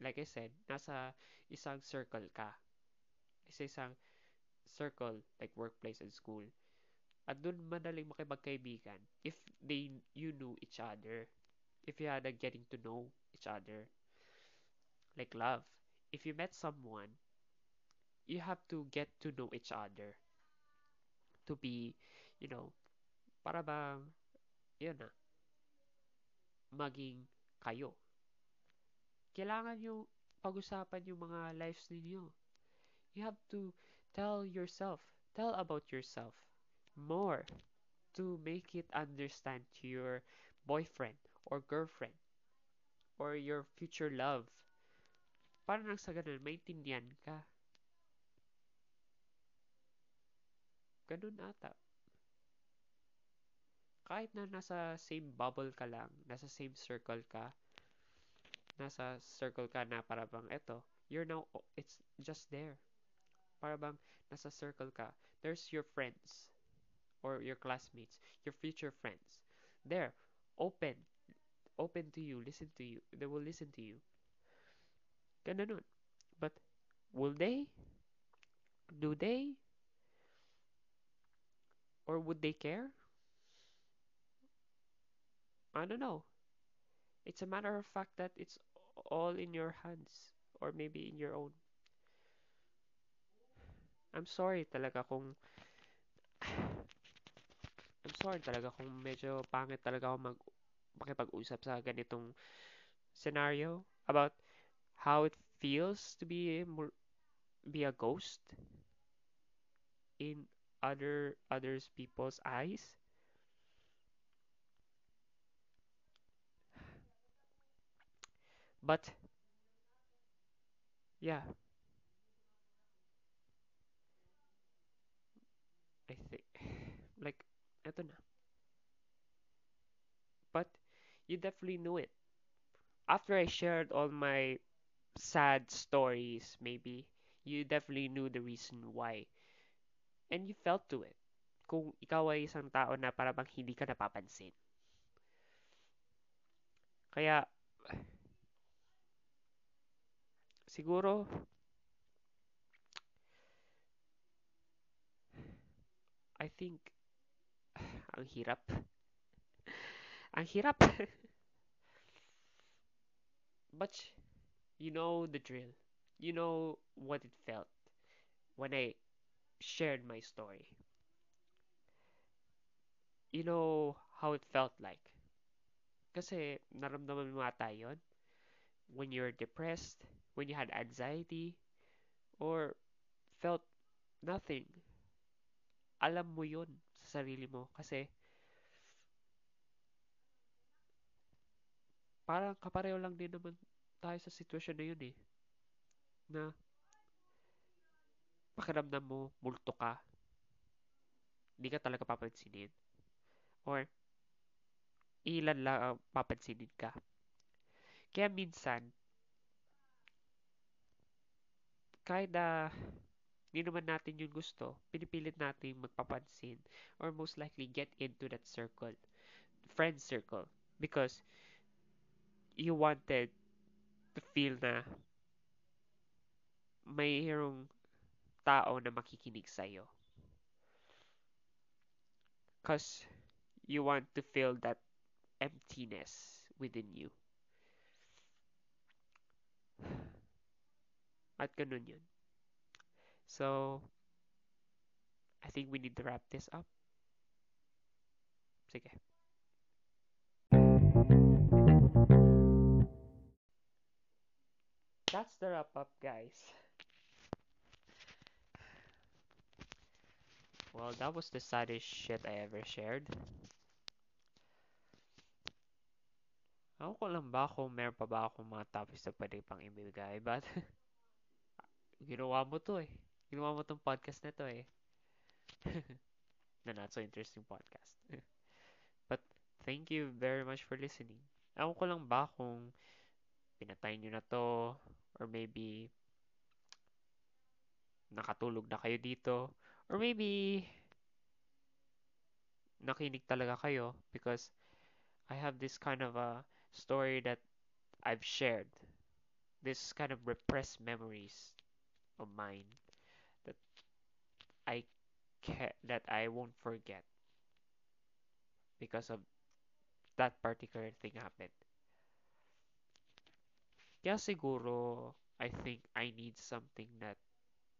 like I said, nasa isang circle ka. Isa isang circle like workplace and school. At doon madaling makipagkaibigan if they you knew each other. If you had a getting to know each other. like love. If you met someone, you have to get to know each other to be, you know, para bang, yun na, maging kayo. Kailangan yung pag-usapan yung mga lives ninyo. You have to tell yourself, tell about yourself more to make it understand to your boyfriend or girlfriend or your future love. Para nang sa ganun, maintindihan ka. Ganun ata. Kahit na nasa same bubble ka lang, nasa same circle ka, nasa circle ka na para bang eto, you're now, it's just there. Para bang nasa circle ka. There's your friends or your classmates, your future friends. There, open, open to you, listen to you. They will listen to you. Ganun. But, will they? Do they? Or would they care? I don't know. It's a matter of fact that it's all in your hands or maybe in your own. I'm sorry talaga kung I'm sorry talaga kung medyo pangit talaga ako mag makipag-usap sa ganitong scenario about how it feels to be be a ghost in other others people's eyes. But yeah, eto na. But you definitely knew it. After I shared all my sad stories, maybe you definitely knew the reason why. And you felt to it. Kung ikaw ay isang tao na para bang hindi ka napapansin. Kaya, siguro, I think, ang hirap. ang hirap. But, you know the drill. You know what it felt when I shared my story. You know how it felt like. Kasi naramdaman mo ata yun when you're depressed, when you had anxiety, or felt nothing. Alam mo yun sa sarili mo kasi parang kapareho lang din naman tayo sa sitwasyon na yun eh. Na pakiramdam mo, multo ka. Hindi ka talaga papansinin. Or, ilan lang ang papansinin ka. Kaya minsan, kahit na hindi naman natin yung gusto, pinipilit natin magpapansin or most likely get into that circle, friend circle. Because you wanted to feel na mayroong tao na makikinig sa'yo. Because you want to fill that emptiness within you. At ganun yun. So, I think we need to wrap this up. Sige. That's the wrap up, guys. Well, that was the saddest shit I ever shared. Ako ko lang ba kung meron pa ba akong mga topics na pwede pang ibigay, but ginawa mo to eh. Ginawa mo tong podcast na to eh. na not so interesting podcast. but thank you very much for listening. Ako ko lang ba kung pinatay nyo na to or maybe nakatulog na kayo dito or maybe nakinig talaga kayo because I have this kind of a story that I've shared. This kind of repressed memories of mine I ca- that I won't forget because of that particular thing happened. Kaya siguro, I think I need something that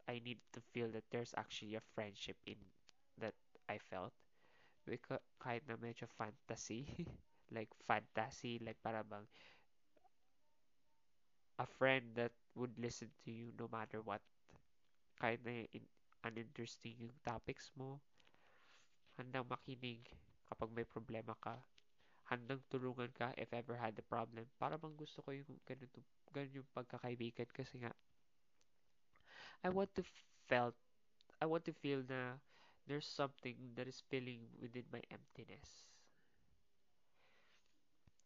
I need to feel that there's actually a friendship in that I felt. Because kahit na medyo fantasy, like fantasy, like para bang a friend that would listen to you no matter what. Kahit na in, uninteresting yung topics mo, handang makinig kapag may problema ka, handang tulungan ka if ever had a problem. Para bang gusto ko yung ganito, ganun yung pagkakaibigan kasi nga I want to felt I want to feel na there's something that is filling within my emptiness.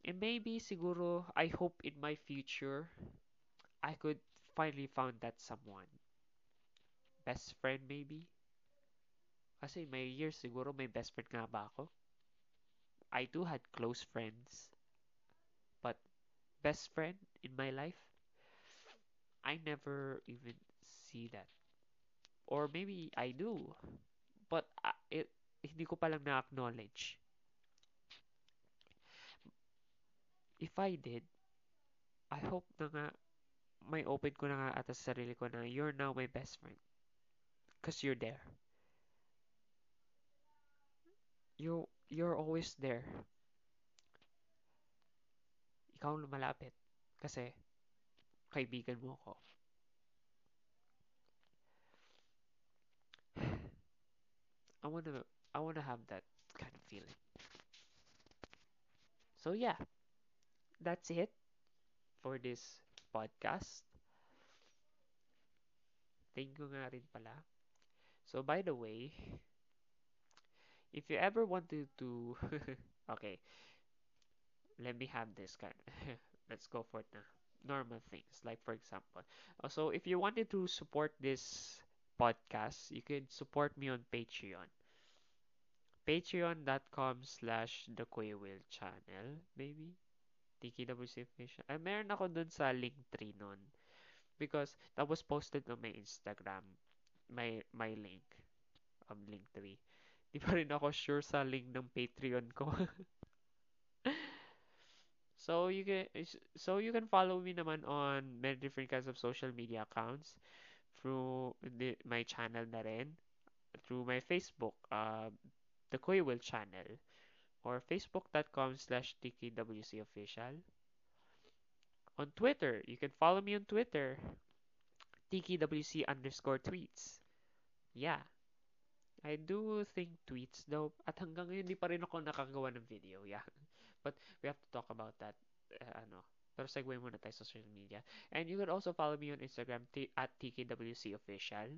And maybe siguro I hope in my future I could finally found that someone. Best friend maybe? Kasi my years siguro may best friend nga ba ako? I do had close friends, but best friend in my life, I never even see that. Or maybe I do, but uh, it hindi ko palang na-acknowledge. If I did, I hope na nga may open ko na nga at sa sarili ko na you're now my best friend. Because you're there. You, you're always there. Ikaw ang lumalapit. Kasi, kaibigan mo ako. I wanna, I wanna have that kind of feeling. So yeah, that's it for this podcast. Thank you nga rin pala. So by the way, if you ever wanted to, okay, let me have this kind. Let's go for now. Normal things, like for example. Uh, So if you wanted to support this podcast, you could support me on Patreon. Patreon.com slash The Will Channel, maybe? TKWC Official. Ay, meron ako dun sa link tree nun. Because that was posted on my Instagram. My, my link. Um, link tree. Di pa rin ako sure sa link ng Patreon ko. so you can so you can follow me naman on many different kinds of social media accounts through the, my channel na rin through my Facebook uh, the Kuya Will channel or facebook.com slash tkwc official on Twitter you can follow me on Twitter tkwc underscore tweets yeah. I do think tweets though at hanggang ngayon di pa rin ako nakagawa ng video yeah. But we have to talk about that uh, ano. Pero segue muna tayo sa social media. And you can also follow me on Instagram t- at tkwc official.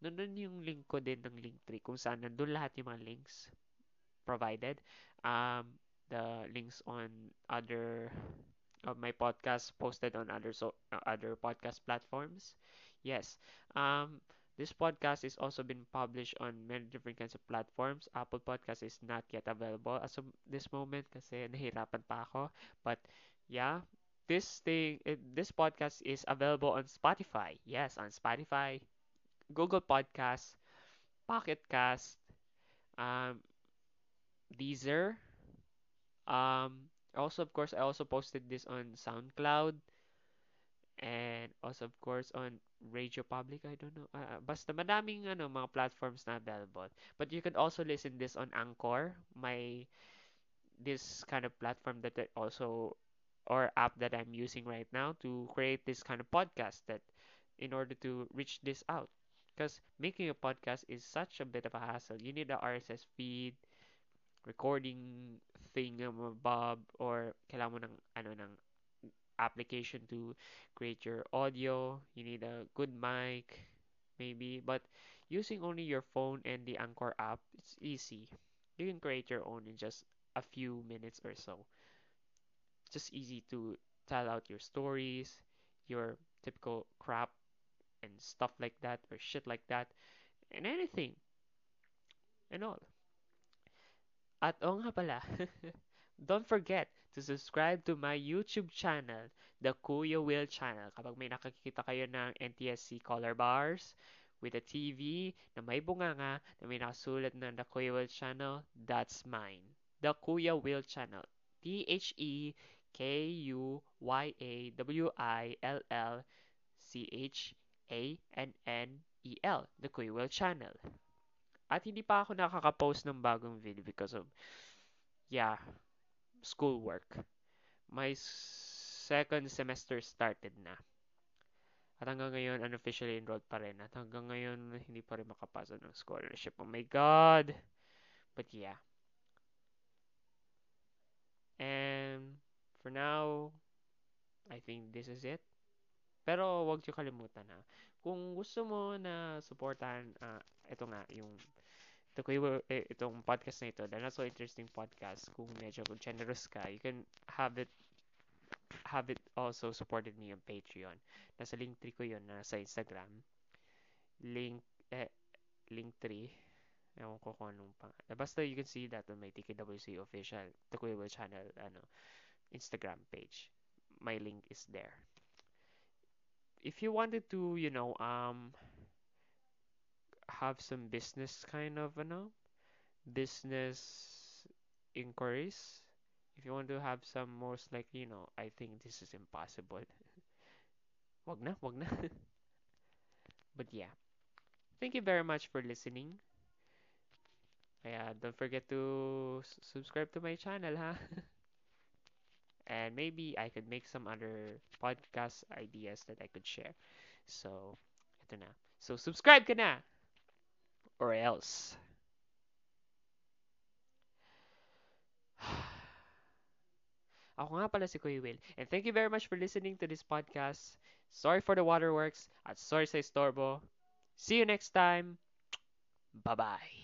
Nandun yung link ko din ng link tree kung saan nandun lahat yung mga links provided. Um the links on other of my podcast posted on other so uh, other podcast platforms. Yes. Um this podcast is also been published on many different kinds of platforms. Apple podcast is not yet available as of this moment kasi nahirapan pa ako. But yeah this thing this podcast is available on spotify. Yes on spotify google podcast pocket cast um deezer. Um also of course i also posted this on soundcloud and also of course on radio public i don't know. Uh, basta madaming ano mga platforms na available. But you can also listen this on anchor my this kind of platform that also or app that i'm using right now to create this kind of podcast that in order to reach this out. Because making a podcast is such a bit of a hassle. You need a rss feed recording thing bob or kailangan mo ng ano ng application to create your audio. You need a good mic, maybe. But using only your phone and the Anchor app, it's easy. You can create your own in just a few minutes or so. Just easy to tell out your stories, your typical crap and stuff like that, or shit like that, and anything and all. At nga pala, don't forget to subscribe to my YouTube channel, the Kuya Will channel. Kapag may nakakita kayo ng NTSC color bars with a TV na may bunganga na may nakasulat na the Kuya Will channel, that's mine. The Kuya Will channel. T-H-E K-U-Y-A-W-I-L-L-C-H-A-N-N-E-L, The Kuywell Channel. At hindi pa ako nakaka-post ng bagong video because of, yeah, schoolwork. My second semester started na. At hanggang ngayon, unofficially enrolled pa rin. At hanggang ngayon, hindi pa rin makapasa ng scholarship. Oh my God! But yeah. And for now, I think this is it. Pero wag niyo kalimutan na. Kung gusto mo na supportahan, uh, ito nga, yung ito ko eh, itong podcast na ito, dahil na so interesting podcast, kung medyo generous ka, you can have it have it also supported me on Patreon. Nasa link tree ko yun na sa Instagram. Link, eh, link tree. Ewan ko kung anong pang... Basta you can see that on my TKWC official, the Kuya channel, ano, Instagram page. My link is there. If you wanted to, you know, um, have some business kind of, ano, business inquiries, if you want to have some most like, you know, I think this is impossible. wag na, but yeah. Thank you very much for listening. Yeah, don't forget to subscribe to my channel, ha? and maybe I could make some other podcast ideas that I could share. So, ito na. So, subscribe ka! Or else. Ako nga pala si Kuya Will. And thank you very much for listening to this podcast. Sorry for the waterworks at sorry sa istorbo. See you next time. Bye-bye.